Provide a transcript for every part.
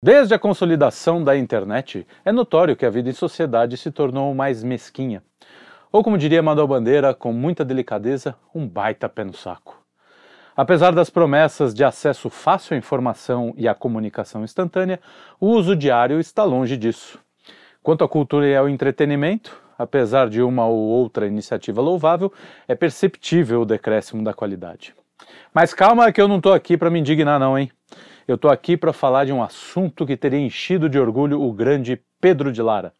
Desde a consolidação da internet, é notório que a vida em sociedade se tornou mais mesquinha. Ou, como diria Manuel Bandeira, com muita delicadeza, um baita pé no saco. Apesar das promessas de acesso fácil à informação e à comunicação instantânea, o uso diário está longe disso. Quanto à cultura e ao entretenimento, apesar de uma ou outra iniciativa louvável, é perceptível o decréscimo da qualidade. Mas calma que eu não estou aqui para me indignar não, hein? Eu estou aqui para falar de um assunto que teria enchido de orgulho o grande Pedro de Lara,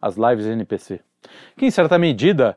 as lives NPC, que em certa medida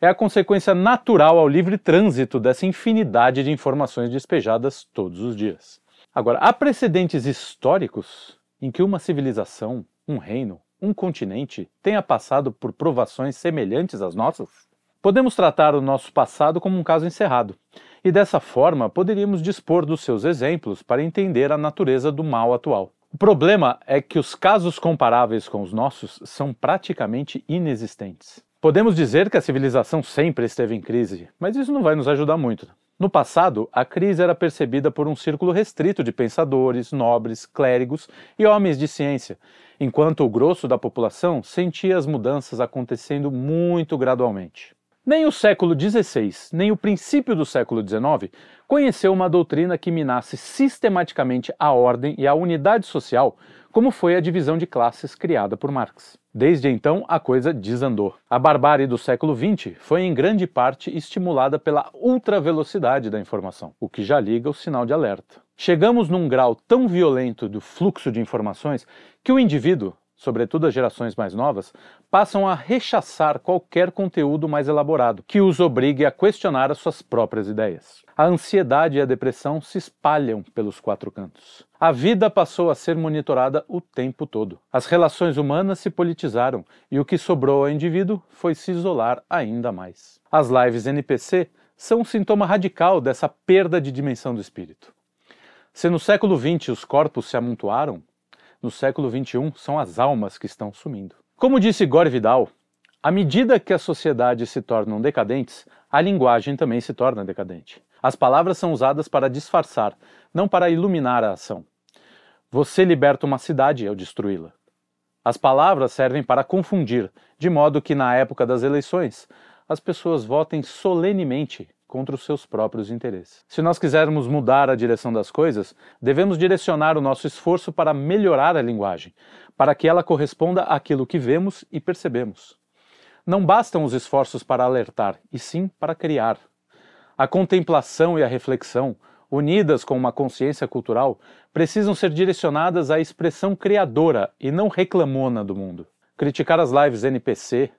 é a consequência natural ao livre trânsito dessa infinidade de informações despejadas todos os dias. Agora, há precedentes históricos em que uma civilização, um reino, um continente tenha passado por provações semelhantes às nossas? Podemos tratar o nosso passado como um caso encerrado e dessa forma poderíamos dispor dos seus exemplos para entender a natureza do mal atual. O problema é que os casos comparáveis com os nossos são praticamente inexistentes. Podemos dizer que a civilização sempre esteve em crise, mas isso não vai nos ajudar muito. No passado, a crise era percebida por um círculo restrito de pensadores, nobres, clérigos e homens de ciência, enquanto o grosso da população sentia as mudanças acontecendo muito gradualmente. Nem o século XVI, nem o princípio do século XIX conheceu uma doutrina que minasse sistematicamente a ordem e a unidade social, como foi a divisão de classes criada por Marx. Desde então, a coisa desandou. A barbárie do século XX foi em grande parte estimulada pela ultravelocidade da informação, o que já liga o sinal de alerta. Chegamos num grau tão violento do fluxo de informações que o indivíduo, sobretudo as gerações mais novas, passam a rechaçar qualquer conteúdo mais elaborado que os obrigue a questionar as suas próprias ideias. A ansiedade e a depressão se espalham pelos quatro cantos. A vida passou a ser monitorada o tempo todo. As relações humanas se politizaram e o que sobrou ao indivíduo foi se isolar ainda mais. As lives NPC são um sintoma radical dessa perda de dimensão do espírito. Se no século XX os corpos se amontoaram, no século XXI são as almas que estão sumindo. Como disse Gore Vidal, à medida que as sociedades se tornam decadentes, a linguagem também se torna decadente. As palavras são usadas para disfarçar, não para iluminar a ação. Você liberta uma cidade ao destruí-la. As palavras servem para confundir, de modo que na época das eleições as pessoas votem solenemente contra os seus próprios interesses. Se nós quisermos mudar a direção das coisas, devemos direcionar o nosso esforço para melhorar a linguagem, para que ela corresponda àquilo que vemos e percebemos. Não bastam os esforços para alertar, e sim para criar. A contemplação e a reflexão, unidas com uma consciência cultural, precisam ser direcionadas à expressão criadora e não reclamona do mundo. Criticar as lives NPC,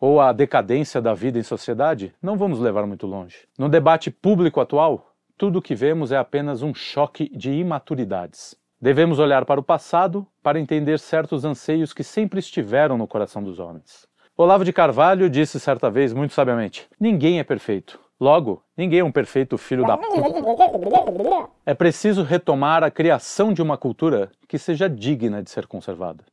ou a decadência da vida em sociedade, não vamos levar muito longe. No debate público atual, tudo o que vemos é apenas um choque de imaturidades. Devemos olhar para o passado para entender certos anseios que sempre estiveram no coração dos homens. Olavo de Carvalho disse certa vez muito sabiamente: Ninguém é perfeito. Logo, ninguém é um perfeito filho da. É preciso retomar a criação de uma cultura que seja digna de ser conservada.